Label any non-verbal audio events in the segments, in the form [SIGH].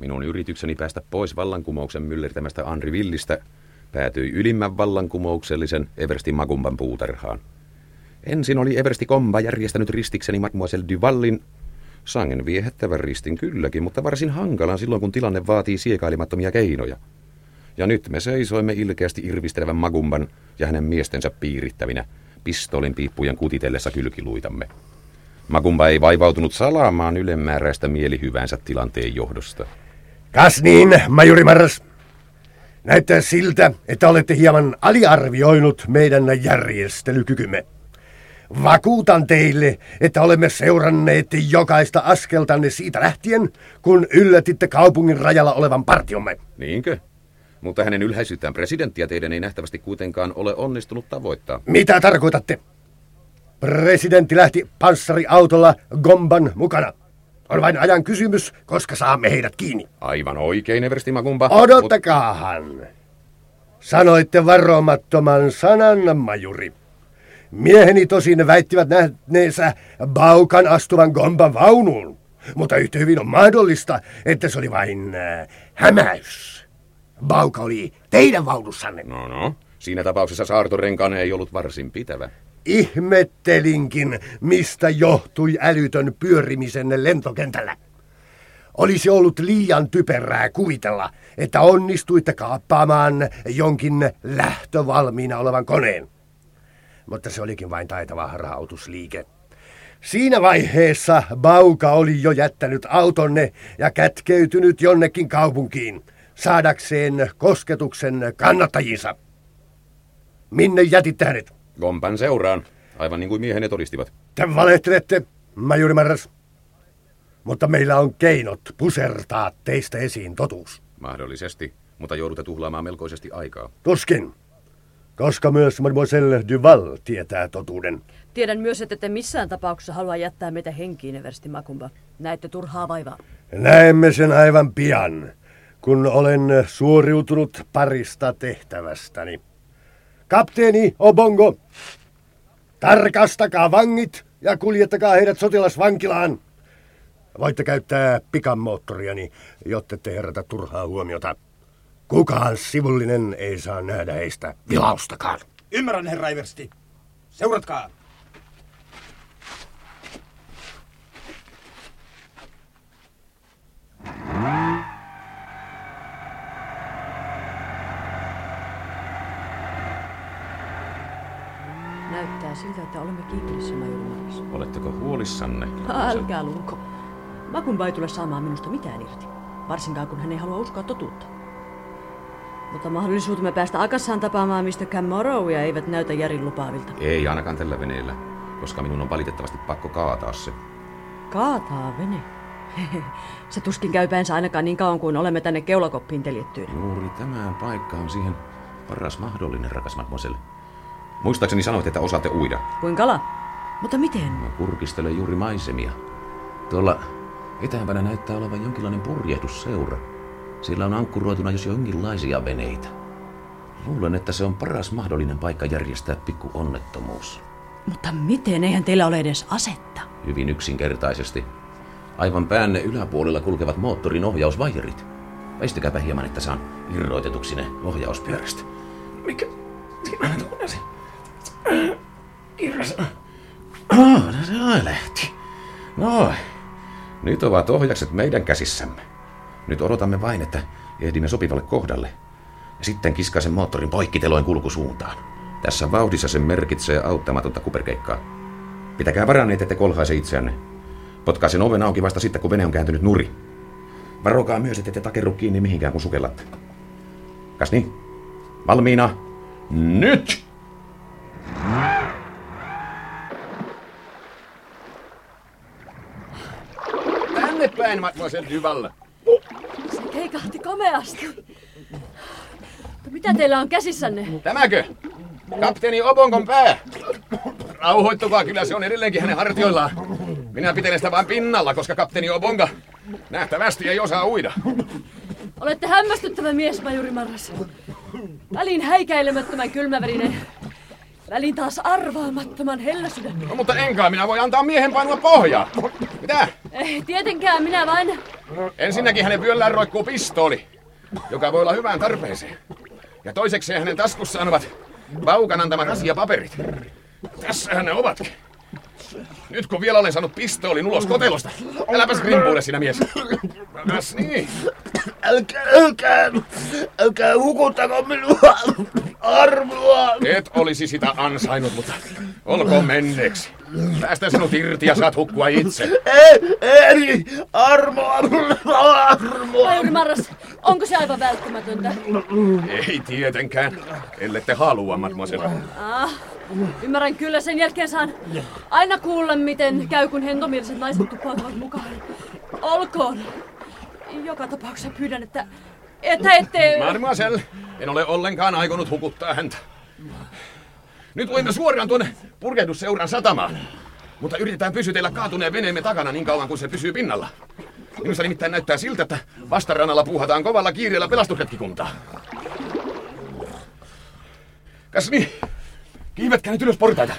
Minun yritykseni päästä pois vallankumouksen myllertämästä Andri Villistä päätyi ylimmän vallankumouksellisen Eversti Magumban puutarhaan. Ensin oli Eversti Komba järjestänyt ristikseni Mademoiselle Duvallin, sangen viehättävän ristin kylläkin, mutta varsin hankalan silloin, kun tilanne vaatii siekailemattomia keinoja. Ja nyt me seisoimme ilkeästi irvistelevän Magumban ja hänen miestensä piirittävinä, pistolin piippujen kutitellessa kylkiluitamme. Magumba ei vaivautunut salaamaan ylemmääräistä mielihyvänsä tilanteen johdosta. Kas niin, majuri Marras. Näyttää siltä, että olette hieman aliarvioinut meidän järjestelykykymme. Vakuutan teille, että olemme seuranneet jokaista askeltanne siitä lähtien, kun yllätitte kaupungin rajalla olevan partiomme. Niinkö? Mutta hänen ylhäisyyttään presidenttiä teidän ei nähtävästi kuitenkaan ole onnistunut tavoittaa. Mitä tarkoitatte? Presidentti lähti panssariautolla Gomban mukana. On vain ajan kysymys, koska saamme heidät kiinni. Aivan oikein, Eversti Magumba. Odottakaahan. Mut... Sanoitte varomattoman sanan, majuri. Mieheni tosin väittivät nähneensä Baukan astuvan Gomban vaunuun, mutta yhtä hyvin on mahdollista, että se oli vain äh, hämäys. Bauka oli teidän vaunussanne. No no, siinä tapauksessa saartorenkaan ei ollut varsin pitävä. Ihmettelinkin, mistä johtui älytön pyörimisenne lentokentällä. Olisi ollut liian typerää kuvitella, että onnistuitte kaappaamaan jonkin lähtövalmiina olevan koneen. Mutta se olikin vain taitava harhautusliike. Siinä vaiheessa Bauka oli jo jättänyt autonne ja kätkeytynyt jonnekin kaupunkiin, saadakseen kosketuksen kannattajinsa. Minne jätitte hänet? Gompan seuraan, aivan niin kuin miehenne todistivat. Te valehtelette, majuri Marras. Mutta meillä on keinot pusertaa teistä esiin totuus. Mahdollisesti, mutta joudutte tuhlaamaan melkoisesti aikaa. Tuskin, koska myös Mademoiselle Duval tietää totuuden. Tiedän myös, että te missään tapauksessa halua jättää meitä henkiin, Eversti Makumba. Näette turhaa vaivaa. Näemme sen aivan pian, kun olen suoriutunut parista tehtävästäni. Kapteeni Obongo, tarkastakaa vangit ja kuljettakaa heidät sotilasvankilaan. Voitte käyttää pikamoottoriani, jotta te herätä turhaa huomiota. Kukaan sivullinen ei saa nähdä heistä vilaustakaan. Ymmärrän, herra Iversti. Seuratkaa. Näyttää siltä, että olemme kiinteessä, majuri Maras. Oletteko huolissanne? Älkää lunko. Makumba ei tule saamaan minusta mitään irti. Varsinkaan kun hän ei halua uskoa totuutta. Mutta mahdollisuutemme päästä Akassaan tapaamaan Mr. Camorrowia eivät näytä järin lupaavilta. Ei ainakaan tällä veneellä, koska minun on valitettavasti pakko kaataa se. Kaataa vene? [LAUGHS] se tuskin käy päänsä ainakaan niin kauan kuin olemme tänne keulakoppiin teljettyinä. Juuri tämä paikka on siihen paras mahdollinen, rakas mademoiselle. Muistaakseni sanoit, että osaatte uida. Kuin kala? Mutta miten? Mä kurkistelen juuri maisemia. Tuolla etäämpänä näyttää olevan jonkinlainen purjehdusseura. Sillä on ankkuroituna jos jonkinlaisia veneitä. Luulen, että se on paras mahdollinen paikka järjestää pikku onnettomuus. Mutta miten? Eihän teillä ole edes asetta. Hyvin yksinkertaisesti. Aivan päänne yläpuolella kulkevat moottorin ohjausvaijerit. Väistäkääpä hieman, että saan irroitetuksi ne ohjauspyörästä. Mikä? Siinä on se. Irras. Oh, se lähti. No, nyt ovat ohjakset meidän käsissämme. Nyt odotamme vain, että ehdimme sopivalle kohdalle. Ja sitten kiskaisen moottorin poikkiteloin kulkusuuntaan. Tässä vauhdissa se merkitsee auttamatonta kuperkeikkaa. Pitäkää varanneet, että kolhaise itseänne. Potkaa sen oven auki vasta sitten, kun vene on kääntynyt nuri. Varokaa myös, että te takerru kiinni mihinkään, kun sukellatte. Kas niin? Valmiina? Nyt! Päin, mademoiselle Duval. Se keikahti komeasti. Mutta mitä teillä on käsissänne? Tämäkö? Kapteeni Obonkon pää. Rauhoittukaa, kyllä se on edelleenkin hänen hartioillaan. Minä pitelen sitä vain pinnalla, koska kapteeni Obonga nähtävästi ei osaa uida. Olette hämmästyttävä mies, majuri Marras. Välin häikäilemättömän kylmäverinen. Välin taas arvaamattoman helläsydämen. No, mutta enkä minä voi antaa miehen painua pohjaa. Mitä? Ei, tietenkään minä vain Ensinnäkin hänen vyöllään roikkuu pistooli, joka voi olla hyvään tarpeeseen. Ja toiseksi hänen taskussaan ovat Baukan antamat asiapaperit. Tässähän ne ovatkin. Nyt kun vielä olen saanut pistoolin ulos kotelosta, äläpäs rimpuile sinä mies. Kas niin. Älkää, älkää, älkää hukuttako minua armoa. Et olisi sitä ansainnut, mutta olkoon menneeksi. Päästä sinut irti ja saat hukkua itse. Ei, ei, armoa, armoa. Majuri Marras, onko se aivan välttämätöntä? Ei tietenkään, ellette halua, mademoiselle. Ah, ymmärrän kyllä, sen jälkeen saan aina kuulla, miten käy, kun hentomieliset naiset tuppautuvat mukaan. Olkoon. Joka tapauksessa pyydän, että, että ette... Mademoiselle, en ole ollenkaan aikonut hukuttaa häntä. Nyt voimme suoraan tuonne purkehdusseuran satamaan. Mutta yritetään pysytellä kaatuneen veneemme takana niin kauan kuin se pysyy pinnalla. Minusta nimittäin näyttää siltä, että vastarannalla puuhataan kovalla kiireellä pelastusretkikuntaa. Kas niin, kiivetkää nyt ylös portaita.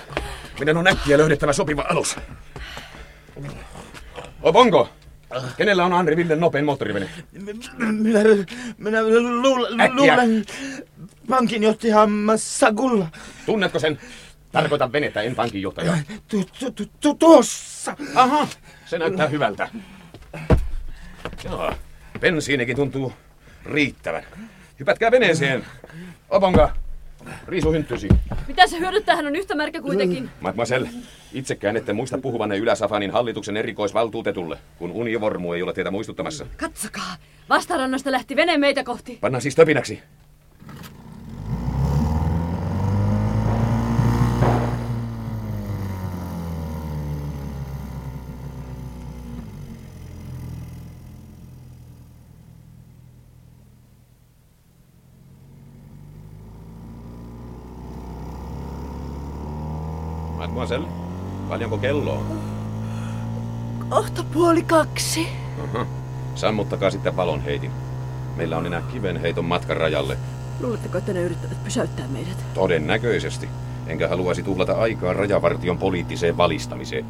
Meidän on äkkiä löydettävä sopiva alus. Obongo, kenellä on Andri Villen nopein moottorivene? Minä, minä luulen, Äkkiä. Pankinjohtaja Massagulla. Tunnetko sen? Tarkoitan venettä, en pankinjohtajaa. Tu, tu, tu, tu, tuossa. Aha, se näyttää hyvältä. Joo, bensiinikin tuntuu riittävän. Hypätkää veneeseen. Obonga, riisu hynttysi. Mitä se hyödyttää, hän on yhtä märkä kuitenkin. Mademoiselle, itsekään ette muista puhuvanne Ylä-Safanin hallituksen erikoisvaltuutetulle, kun univormu ei ole teitä muistuttamassa. Katsokaa, vastarannasta lähti vene meitä kohti. Pannaan siis töpinäksi. Mademoiselle, paljonko kello on? Kohta puoli kaksi. Aha. Sammuttakaa sitten valonheitin. Meillä on enää kivenheiton matkan rajalle. Luuletteko, että ne yrittävät pysäyttää meidät? Todennäköisesti. Enkä haluaisi tuhlata aikaa rajavartion poliittiseen valistamiseen.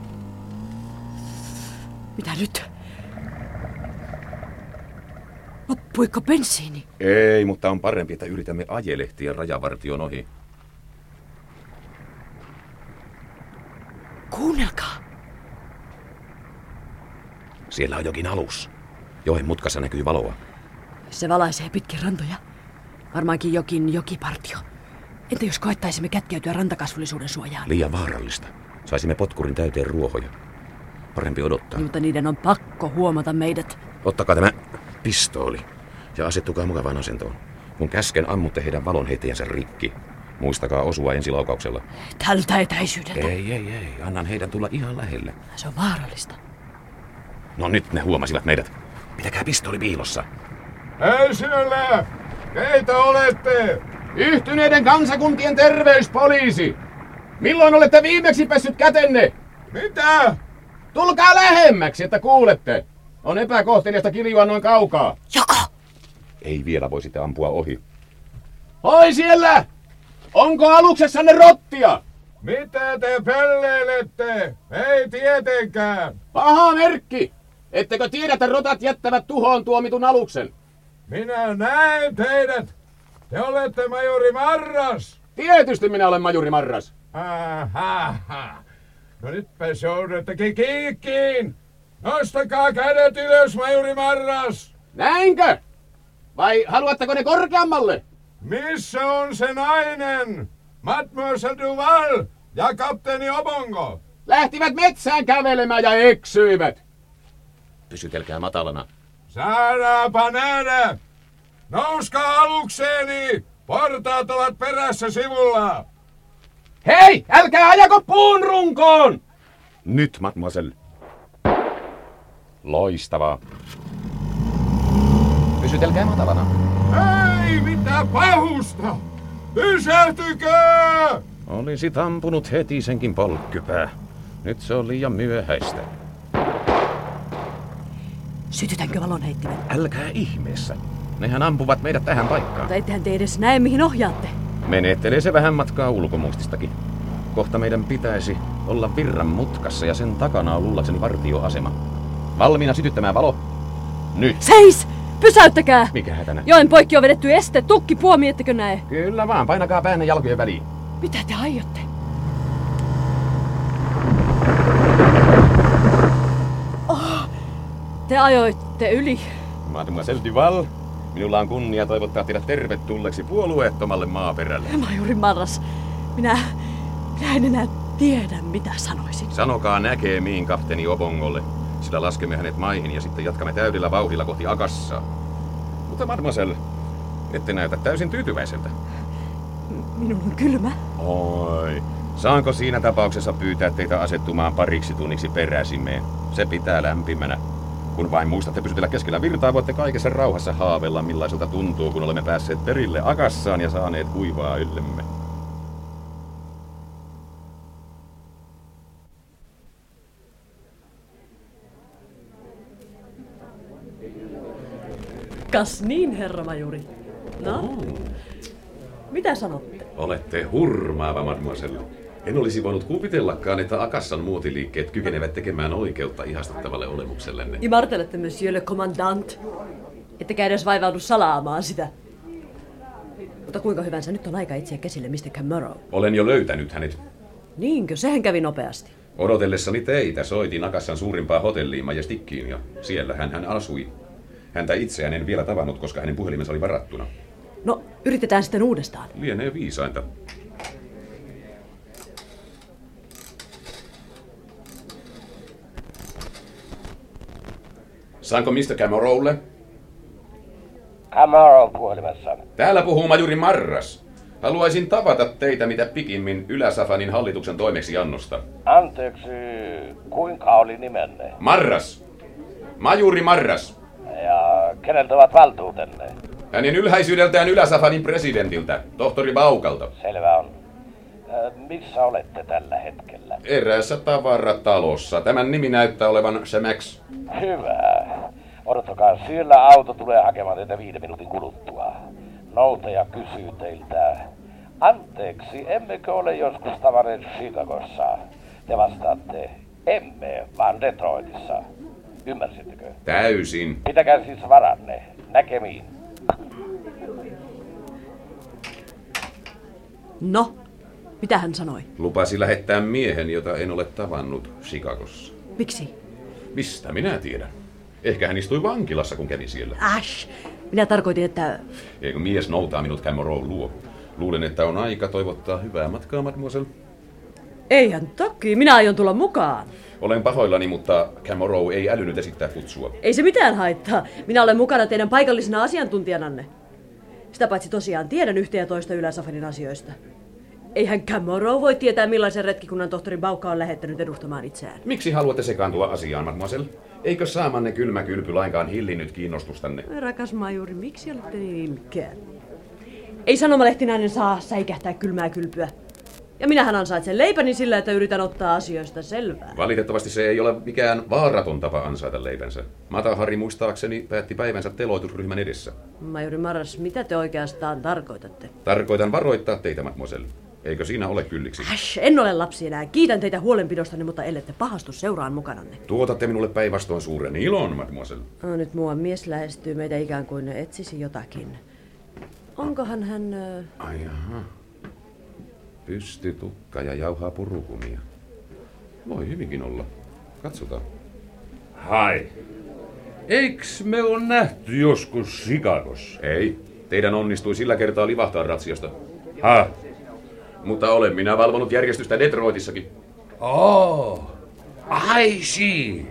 Mitä nyt? Loppuiko bensiini? Ei, mutta on parempi, että yritämme ajelehtiä rajavartion ohi. Siellä on jokin alus. Joen mutkassa näkyy valoa. Se valaisee pitkin rantoja. Varmaankin jokin jokipartio. Entä jos koettaisimme kätkeytyä rantakasvullisuuden suojaan? Liian vaarallista. Saisimme potkurin täyteen ruohoja. Parempi odottaa. Mutta niiden on pakko huomata meidät. Ottakaa tämä pistooli ja asettukaa mukavaan asentoon. Kun käsken ammutte heidän valonheittäjänsä rikki. Muistakaa osua ensilaukauksella. Tältä etäisyydeltä. Ei, ei, ei. Annan heidän tulla ihan lähelle. Se on vaarallista. No nyt ne huomasivat meidät. Pitäkää pistooli piilossa. Hei siellä! Keitä olette? Yhtyneiden kansakuntien terveyspoliisi! Milloin olette viimeksi pessyt kätenne? Mitä? Tulkaa lähemmäksi, että kuulette. On epäkohteliasta kiljua noin kaukaa. Joko? Ei vielä voi sitä ampua ohi. Hoi siellä! Onko aluksessanne rottia? Mitä te pelleilette? Ei tietenkään. Paha merkki! Ettekö tiedä, että rotat jättävät tuhoon tuomitun aluksen? Minä näen teidät. Te olette majori Marras. Tietysti minä olen majuri Marras. Aha. No nytpä jouduttekin kiikkiin. Nostakaa kädet ylös, majori Marras. Näinkö? Vai haluatteko ne korkeammalle? Missä on se nainen? Mademoiselle Duval ja kapteeni Obongo. Lähtivät metsään kävelemään ja eksyivät. Pysytelkää matalana. Saadaanpa nähdä. Nouskaa alukseeni. Portaat ovat perässä sivulla. Hei, älkää ajako puun runkoon! Nyt, mademoiselle. Loistavaa. Pysytelkää matalana. Ei mitä pahusta. Pysähtykää! Olisit ampunut heti senkin polkkypää. Nyt se on liian myöhäistä. Sytytänkö valonheittimen? Älkää ihmeessä. Nehän ampuvat meidät tähän paikkaan. Mutta ettehän te edes näe, mihin ohjaatte. Menettelee se vähän matkaa ulkomuististakin. Kohta meidän pitäisi olla virran mutkassa ja sen takana on luullakseni vartioasema. Valmiina sytyttämään valo. Nyt. Seis! Pysäyttäkää! Mikä hätänä? Joen poikki on vedetty este, tukki, puomi, ettekö näe? Kyllä vaan, painakaa päänne jalkojen väliin. Mitä te aiotte? Oh, te ajoitte yli. Mademoiselle Duval, minulla on kunnia toivottaa teidät tervetulleeksi puolueettomalle maaperälle. Majuri Marras, minä, minä en enää tiedä mitä sanoisin. Sanokaa näkemiin kapteeni Obongolle, sillä laskemme hänet maihin ja sitten jatkamme täydellä vauhdilla kohti Akassaa. Mutta mademoiselle, ette näytä täysin tyytyväiseltä. Minun on kylmä. Oi. Saanko siinä tapauksessa pyytää teitä asettumaan pariksi tunniksi peräsimeen? Se pitää lämpimänä. Kun vain muistatte pysytellä keskellä virtaa, voitte kaikessa rauhassa haavella, millaiselta tuntuu, kun olemme päässeet perille akassaan ja saaneet kuivaa yllemme. Kas niin, herra majuri. No, mitä sanotte? Olette hurmaava, mademoiselle. En olisi voinut kuvitellakaan, että Akassan muotiliikkeet kykenevät tekemään oikeutta ihastuttavalle olemuksellenne. Imartelette, monsieur le commandant. Ettekä edes vaivaudu salaamaan sitä. Mutta kuinka hyvänsä nyt on aika etsiä käsille Mr. Camorrow. Olen jo löytänyt hänet. Niinkö? Sehän kävi nopeasti. Odotellessani teitä soitin Akassan suurimpaa hotelliin Majestikkiin ja siellä hän, hän asui. Häntä itseään en vielä tavannut, koska hänen puhelimensa oli varattuna. No, yritetään sitten uudestaan. Lienee viisainta. Saanko Mr. Camerowlle? Camaro on puhelimessa. Täällä puhuu majuri Marras. Haluaisin tavata teitä mitä pikimmin Ylä-Safanin hallituksen toimeksiannosta. Anteeksi, kuinka oli nimenne? Marras! Majuri Marras! Ja keneltä ovat valtuutenne? Hänen ylhäisyydeltään Ylä-Safanin presidentiltä, tohtori Baukalta. Selvä on. Missä olette tällä hetkellä? Eräässä tavaratalossa. Tämän nimi näyttää olevan Shemex. Hyvä. Odottakaa, siellä auto tulee hakemaan teitä viiden minuutin kuluttua. Noutaja kysyy teiltä, anteeksi, emmekö ole joskus tavanneet Chicagossa? Te vastaatte, emme, vaan Detroitissa. Ymmärsittekö? Täysin. Pitäkää siis varanne. Näkemiin. No, mitä hän sanoi? Lupasi lähettää miehen, jota en ole tavannut Chicagossa. Miksi? Mistä minä tiedän? Ehkä hän istui vankilassa, kun kävi siellä. Ash! Minä tarkoitin, että... Eikö mies noutaa minut Cameron luo? Luulen, että on aika toivottaa hyvää matkaa, mademoiselle. Eihän toki, minä aion tulla mukaan. Olen pahoillani, mutta Cameron ei älynyt esittää kutsua. Ei se mitään haittaa. Minä olen mukana teidän paikallisena asiantuntijananne. Sitä paitsi tosiaan tiedän yhtä ja toista Ylä-Safanin asioista. Eihän Camorrow voi tietää, millaisen retkikunnan tohtori Baukka on lähettänyt edustamaan itseään. Miksi haluatte sekaantua asiaan, mademoiselle? Eikö saamanne kylmä kylpy lainkaan hillinnyt kiinnostustanne? Rakas majuri, miksi olette niin ilkeä? Ei sanomalehtinäinen saa säikähtää kylmää kylpyä. Ja minähän ansaitsen leipäni sillä, että yritän ottaa asioista selvää. Valitettavasti se ei ole mikään vaaraton tapa ansaita leipänsä. Matahari muistaakseni päätti päivänsä teloitusryhmän edessä. Majuri Marras, mitä te oikeastaan tarkoitatte? Tarkoitan varoittaa teitä, mademoiselle. Eikö siinä ole kylliksi? Äsh, en ole lapsi enää. Kiitän teitä huolenpidostanne, mutta ellette pahastu seuraan mukananne. Tuotatte minulle päinvastoin suuren ilon, mademoiselle. No, nyt mua mies lähestyy meitä ikään kuin etsisi jotakin. Onkohan hän... ö, Ai jaha. Pysty, tukka ja jauhaa purukumia. Voi hyvinkin olla. Katsotaan. Hai. Eiks me on nähty joskus Chicagossa? Ei. Teidän onnistui sillä kertaa livahtaa ratsiasta. Ha? Mutta olen minä valvonut järjestystä Detroitissakin. Oh. I see.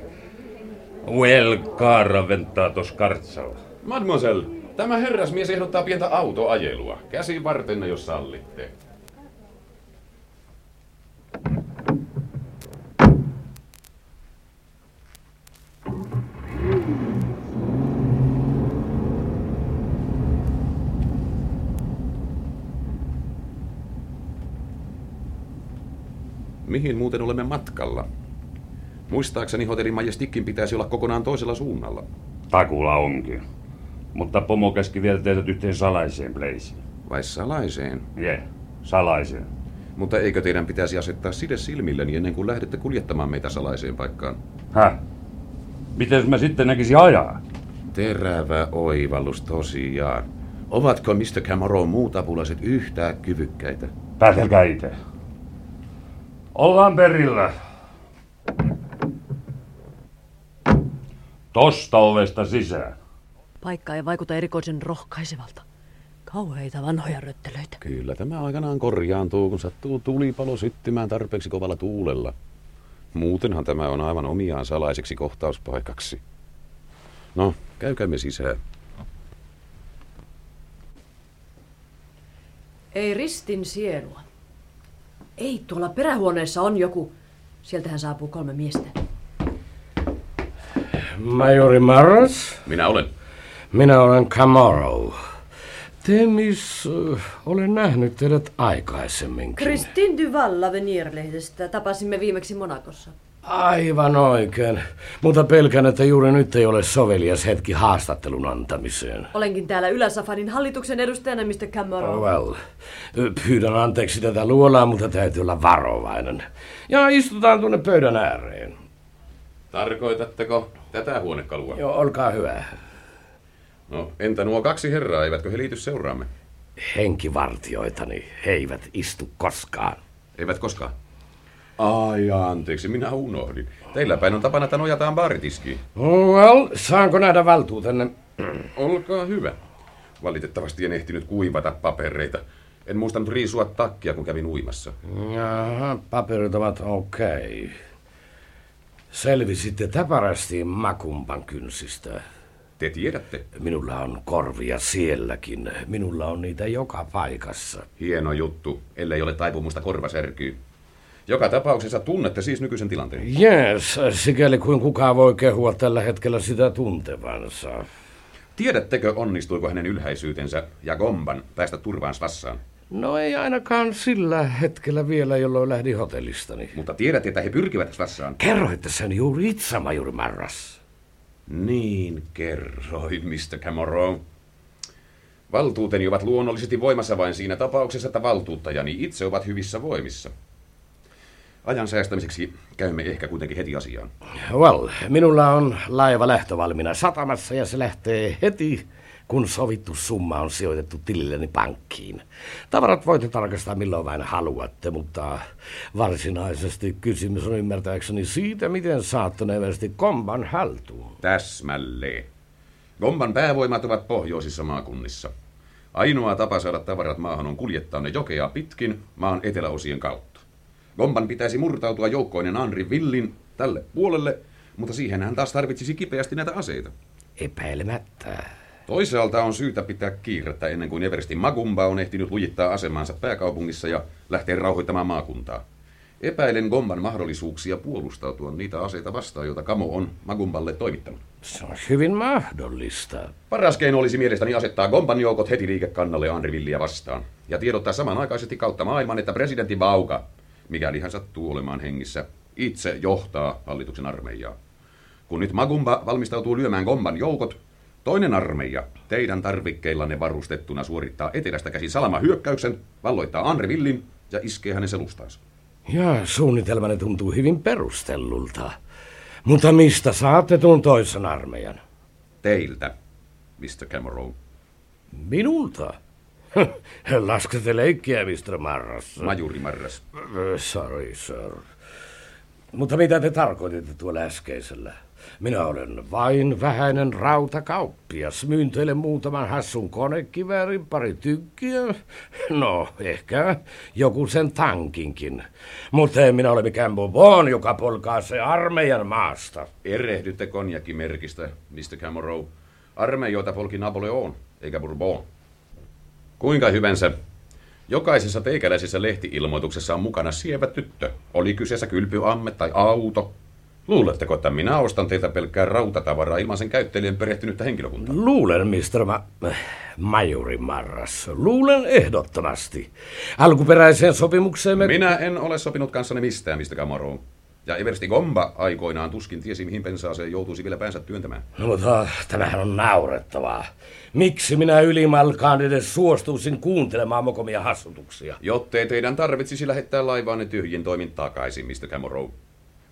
Well, kaara venttaa tos kartsalla. Mademoiselle, tämä herrasmies ehdottaa pientä autoajelua. Käsi vartenne, jos sallitte. Mihin muuten olemme matkalla? Muistaakseni hotelli Majestickin pitäisi olla kokonaan toisella suunnalla. Takula onkin. Mutta pomo käski vielä teidät yhteen salaiseen pleisiin. Vai salaiseen? Je, yeah, salaiseen. Mutta eikö teidän pitäisi asettaa side silmilleni ennen kuin lähdette kuljettamaan meitä salaiseen paikkaan? Häh? Miten mä sitten näkisi ajaa? Terävä oivallus tosiaan. Ovatko Mr. Cameron muut apulaiset yhtään kyvykkäitä? Päätelkää itse. Ollaan perillä. Tosta ovesta sisään. Paikka ei vaikuta erikoisen rohkaisevalta. Kauheita vanhoja röttelöitä. Kyllä tämä aikanaan korjaantuu, kun sattuu tulipalo syttymään tarpeeksi kovalla tuulella. Muutenhan tämä on aivan omiaan salaiseksi kohtauspaikaksi. No, käykäämme sisään. Ei ristin sielua. Ei, tuolla perähuoneessa on joku. Sieltähän saapuu kolme miestä. Majori Marras, Minä olen. minä olen Camaro. Temis, äh, olen nähnyt teidät aikaisemminkin. Christine Duval Avenir-lehdestä tapasimme viimeksi Monakossa. Aivan oikein, mutta pelkän, että juuri nyt ei ole sovelias hetki haastattelun antamiseen. Olenkin täällä Ylä-Safarin hallituksen edustajana, Mr. Cameron. Well, pyydän anteeksi tätä luolaa, mutta täytyy olla varovainen. Ja istutaan tuonne pöydän ääreen. Tarkoitatteko tätä huonekalua? Joo, olkaa hyvä. No, entä nuo kaksi herraa, eivätkö he liity seuraamme? Henkivartioitani, he eivät istu koskaan. Eivät koskaan. Ai anteeksi, minä unohdin. Teillä päin on tapana, että nojataan baaritiskiin. Well, saanko nähdä valtuutenne? [CLEARS THROAT] Olkaa hyvä. Valitettavasti en ehtinyt kuivata papereita. En muistanut riisua takkia, kun kävin uimassa. Jaha, paperit ovat okei. Okay. Selvisitte täpärästi makumpan kynsistä. Te tiedätte. Minulla on korvia sielläkin. Minulla on niitä joka paikassa. Hieno juttu, ellei ole taipumusta korvasärkyy. Joka tapauksessa tunnette siis nykyisen tilanteen. Yes, sikäli kuin kukaan voi kehua tällä hetkellä sitä tuntevansa. Tiedättekö, onnistuiko hänen ylhäisyytensä ja Gomban päästä turvaan Svassaan? No ei ainakaan sillä hetkellä vielä, jolloin lähdin hotellistani. Mutta tiedätte, että he pyrkivät Svassaan. Kerroitte sen juuri itse, majuri Marras. Niin kerroin, Mr. Cameron. Valtuuteni ovat luonnollisesti voimassa vain siinä tapauksessa, että valtuuttajani itse ovat hyvissä voimissa. Ajan säästämiseksi käymme ehkä kuitenkin heti asiaan. Well, minulla on laiva lähtövalmiina satamassa ja se lähtee heti, kun sovittu summa on sijoitettu tililleni pankkiin. Tavarat voitte tarkastaa milloin vain haluatte, mutta varsinaisesti kysymys on ymmärtääkseni siitä, miten saatte ne eversti komban haltuun. Täsmälleen. Gomban päävoimat ovat pohjoisissa maakunnissa. Ainoa tapa saada tavarat maahan on kuljettaa ne jokea pitkin maan eteläosien kautta. Gomban pitäisi murtautua joukkoinen Anri Villin tälle puolelle, mutta siihen hän taas tarvitsisi kipeästi näitä aseita. Epäilemättä. Toisaalta on syytä pitää kiirettä ennen kuin Everstin Magumba on ehtinyt lujittaa asemansa pääkaupungissa ja lähteä rauhoittamaan maakuntaa. Epäilen Gomban mahdollisuuksia puolustautua niitä aseita vastaan, joita Kamo on Magumballe toimittanut. Se on hyvin mahdollista. Paras keino olisi mielestäni asettaa Gomban joukot heti liikekannalle Anri Villiä vastaan ja tiedottaa samanaikaisesti kautta maailman, että presidentti Bauka, mikäli hän sattuu olemaan hengissä, itse johtaa hallituksen armeijaa. Kun nyt Magumba valmistautuu lyömään Gomban joukot, toinen armeija, teidän tarvikkeillanne varustettuna, suorittaa etelästä käsin salamahyökkäyksen, valloittaa Anri Villin ja iskee hänen selustaansa. Ja suunnitelmanne tuntuu hyvin perustellulta. Mutta mistä saatte tuon toisen armeijan? Teiltä, Mr. Cameron. Minulta? [LAUGHS] Laskette leikkiä, Mr. Marras. Majuri Marras. Sorry, sir. Mutta mitä te tarkoititte tuolla äskeisellä? Minä olen vain vähäinen rautakauppias. Myyn teille muutaman hassun konekiväärin, pari tykkiä. No, ehkä joku sen tankinkin. Mutta en minä ole mikään bobon, joka polkaa se armeijan maasta. Erehdytte konjakimerkistä, Mr. Cameron. Armeijoita polki Napoleon, eikä Bourbon. Kuinka hyvänsä, jokaisessa teikäläisessä lehtiilmoituksessa on mukana sievä tyttö. Oli kyseessä kylpyamme tai auto. Luuletteko, että minä ostan teiltä pelkkää rautatavaraa ilman sen käyttäjien perehtynyttä henkilökuntaa? Luulen, Mr. Ma- Majuri Marras. Luulen ehdottomasti. Alkuperäiseen sopimukseemme... Minä en ole sopinut kanssani mistään, mistä Cameron. Ja Eversti Gomba aikoinaan tuskin tiesi, mihin pensaaseen joutuisi vielä päänsä työntämään. No, mutta tämähän on naurettavaa. Miksi minä ylimalkaan edes suostuisin kuuntelemaan mokomia hassutuksia? Jottei teidän tarvitsisi lähettää laivaanne tyhjin toimin takaisin, Mr. Cameron.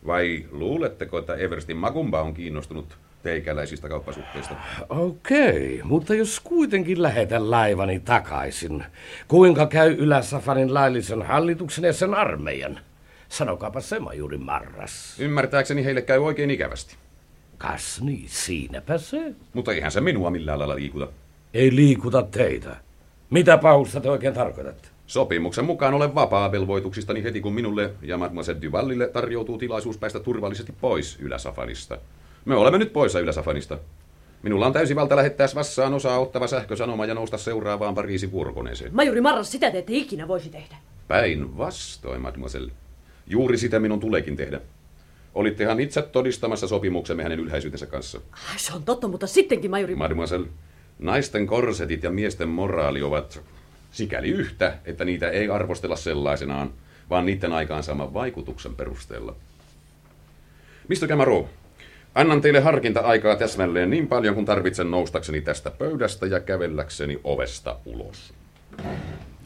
Vai luuletteko, että Everstin Magumba on kiinnostunut teikäläisistä kauppasuhteista. Okei, mutta jos kuitenkin lähetän laivani takaisin, kuinka käy Ylä-Safarin laillisen hallituksen ja sen armeijan? Sanokaapa se, majuri Marras. Ymmärtääkseni heille käy oikein ikävästi. Kas niin, siinäpä se. Mutta eihän se minua millään lailla liikuta. Ei liikuta teitä. Mitä pahusta te oikein tarkoitatte? Sopimuksen mukaan olen vapaa velvoituksistani heti kun minulle ja Mademoiselle Duvallille tarjoutuu tilaisuus päästä turvallisesti pois Ylä-Safanista. Me olemme nyt poissa Ylä-Safanista. Minulla on täysi valta lähettää Svassaan osaa ottava sähkösanoma ja nousta seuraavaan Pariisin vuorokoneeseen. Majuri Marras, sitä te ette ikinä voisi tehdä. Päinvastoin, mademoiselle. Juuri sitä minun tuleekin tehdä. Olittehan itse todistamassa sopimuksemme hänen ylhäisyytensä kanssa. Ah, Se on totta, mutta sittenkin, majuri... Mademoiselle, naisten korsetit ja miesten moraali ovat sikäli yhtä, että niitä ei arvostella sellaisenaan, vaan niiden aikaansaaman vaikutuksen perusteella. Mr. Camaro, annan teille harkinta-aikaa täsmälleen niin paljon kuin tarvitsen noustakseni tästä pöydästä ja kävelläkseni ovesta ulos.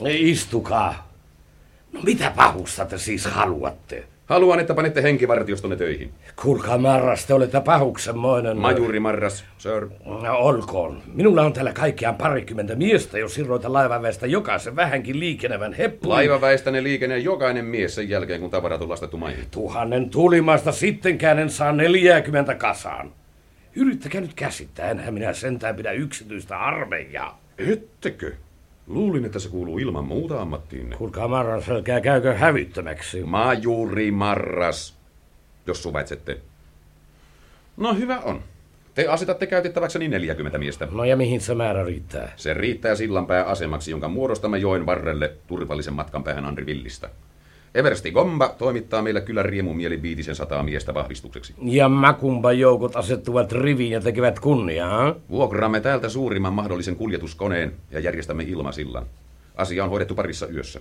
Istukaa. No mitä pahusta te siis haluatte? Haluan, että panette henkivartiostonne töihin. Kuulkaa Marras, te olette pahuksenmoinen. Majuri Marras, sir. No, olkoon. Minulla on täällä kaikkiaan parikymmentä miestä, jos irroita laivaväestä jokaisen vähänkin liikenevän heppun. Laivaväestäne liikenee jokainen mies sen jälkeen, kun tavarat on lastettu maihin. Tuhannen tulimasta sittenkään en saa 40 kasaan. Yrittäkää nyt käsittää, enhän minä sentään pidä yksityistä armeijaa. Ettekö? Luulin, että se kuuluu ilman muuta ammattiinne. Kuulkaa Marras, älkää käykö hävyttömäksi. Majuri Marras, jos suvaitsette. No hyvä on. Te asetatte käytettäväkseni 40 miestä. No ja mihin se määrä riittää? Se riittää sillanpää asemaksi, jonka muodostamme joen varrelle turvallisen matkan päähän Andri Villistä. Eversti Gomba toimittaa meille kyllä riemumieli viitisen sataa miestä vahvistukseksi. Ja Makumba joukot asettuvat riviin ja tekevät kunniaa. Vuokraamme täältä suurimman mahdollisen kuljetuskoneen ja järjestämme ilmasillan. Asia on hoidettu parissa yössä.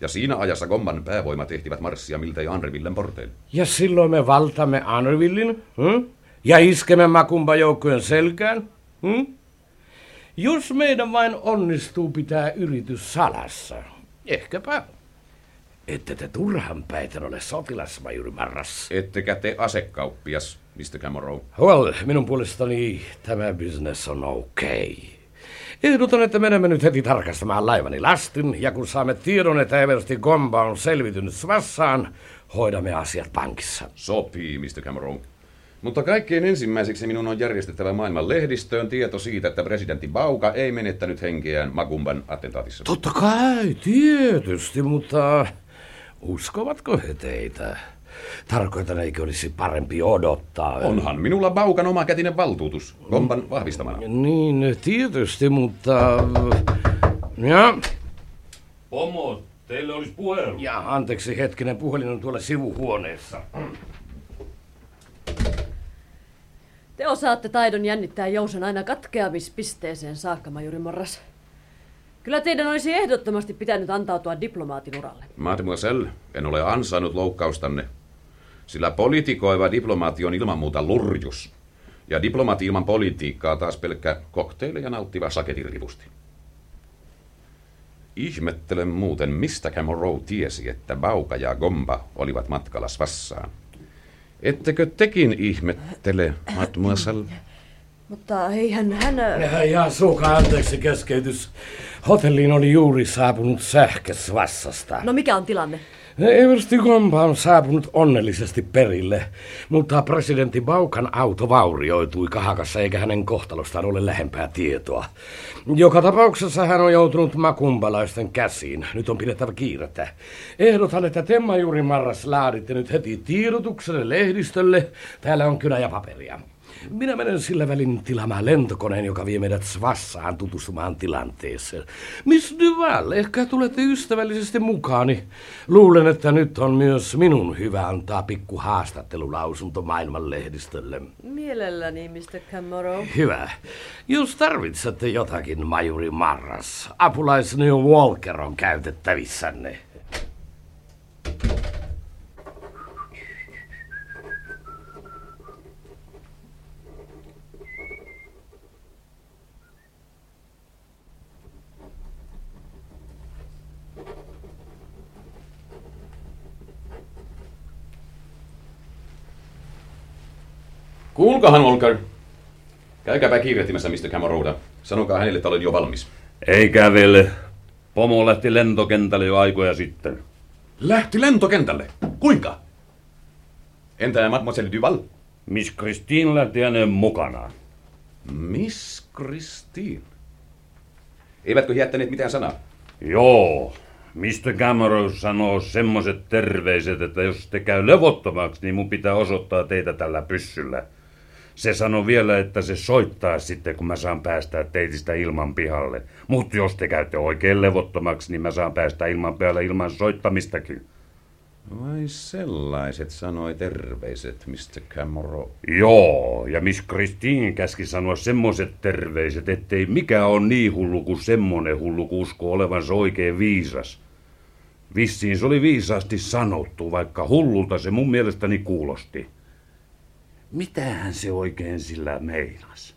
Ja siinä ajassa Gomban päävoimat ehtivät marssia miltei Anrivillen porteille. Ja silloin me valtamme Anrvillin, hm? ja iskemme Makumba joukkojen selkään. Hm? Jos meidän vain onnistuu pitää yritys salassa, ehkäpä. Ette te turhan päiten ole sotilasmajuri Marras. Ettekä te asekauppias, Mr. Camaro. Well, minun puolestani tämä business on okei. Okay. Ehdotan, että menemme nyt heti tarkastamaan laivani lastin, ja kun saamme tiedon, että Eversti Gomba on selvitynyt Svassaan, hoidamme asiat pankissa. Sopii, Mr. Cameron. Mutta kaikkein ensimmäiseksi minun on järjestettävä maailman lehdistöön tieto siitä, että presidentti Bauka ei menettänyt henkeään Magumban attentaatissa. Totta kai, tietysti, mutta uskovatko he teitä? Tarkoitan, eikö olisi parempi odottaa? Onhan minulla Baukan omakätinen valtuutus, Gomban vahvistamana. Niin, tietysti, mutta... Ja, Pomo, teille olisi puhelu. ja anteeksi hetkinen, puhelin on tuolla sivuhuoneessa. Te osaatte taidon jännittää jousen aina katkeamispisteeseen saakka, majuri Morras. Kyllä teidän olisi ehdottomasti pitänyt antautua diplomaatin uralle. Mademoiselle, en ole ansainnut loukkaustanne, sillä politikoiva diplomaatti on ilman muuta lurjus. Ja diplomaatti ilman politiikkaa taas pelkkä kokteileja nauttiva saketinrivusti. Ihmettelen muuten, mistä Camorrow tiesi, että Bauka ja Gomba olivat matkalla Svassaan. Ettekö tekin ihmettele, mademoiselle? Mutta eihän hän... Ja, ja suuka anteeksi keskeytys. Hotelliin oli juuri saapunut sähkö Svassasta. No mikä on tilanne? Eversti Gomba on saapunut onnellisesti perille, mutta presidentti Baukan auto vaurioitui kahakassa eikä hänen kohtalostaan ole lähempää tietoa. Joka tapauksessa hän on joutunut makumbalaisten käsiin. Nyt on pidettävä kiirettä. Ehdotan, että te majuri Marras laaditte nyt heti tiedotukselle lehdistölle. Täällä on kynä ja paperia. Minä menen sillä välin tilaamaan lentokoneen, joka vie meidät Svassaan tutustumaan tilanteeseen. Miss Duval, ehkä tulette ystävällisesti mukaani. Luulen, että nyt on myös minun hyvä antaa pikku haastattelulausunto maailman lehdistölle. Mielelläni, Mr. Camorrow. Hyvä. Jos tarvitsette jotakin, majuri Marras, apulais New Walker on käytettävissänne. Kuulkahan, Olkar. Käykääpä kiirehtimässä, Mr. Camarouda. Sanokaa hänelle, että olen jo valmis. Ei kävele. Pomo lähti lentokentälle jo aikoja sitten. Lähti lentokentälle? Kuinka? Entä Mademoiselle Duval? Miss Christine lähti hänen mukanaan. Miss Christine? Eivätkö jättäneet mitään sanaa? Joo. Mr. Cameron sanoo semmoset terveiset, että jos te käy levottomaksi, niin mun pitää osoittaa teitä tällä pyssyllä. Se sanoi vielä, että se soittaa sitten, kun mä saan päästää teitistä ilman pihalle. Mutta jos te käytte oikein levottomaksi, niin mä saan päästä ilman pihalle ilman soittamistakin. Vai sellaiset sanoi terveiset, Mr. Cameron. Joo, ja Miss Christine käski sanoa semmoiset terveiset, ettei mikä on niin hullu kuin semmonen hullu, kun uskoo olevansa oikein viisas. Vissiin se oli viisaasti sanottu, vaikka hullulta se mun mielestäni kuulosti. Mitähän se oikein sillä meinas?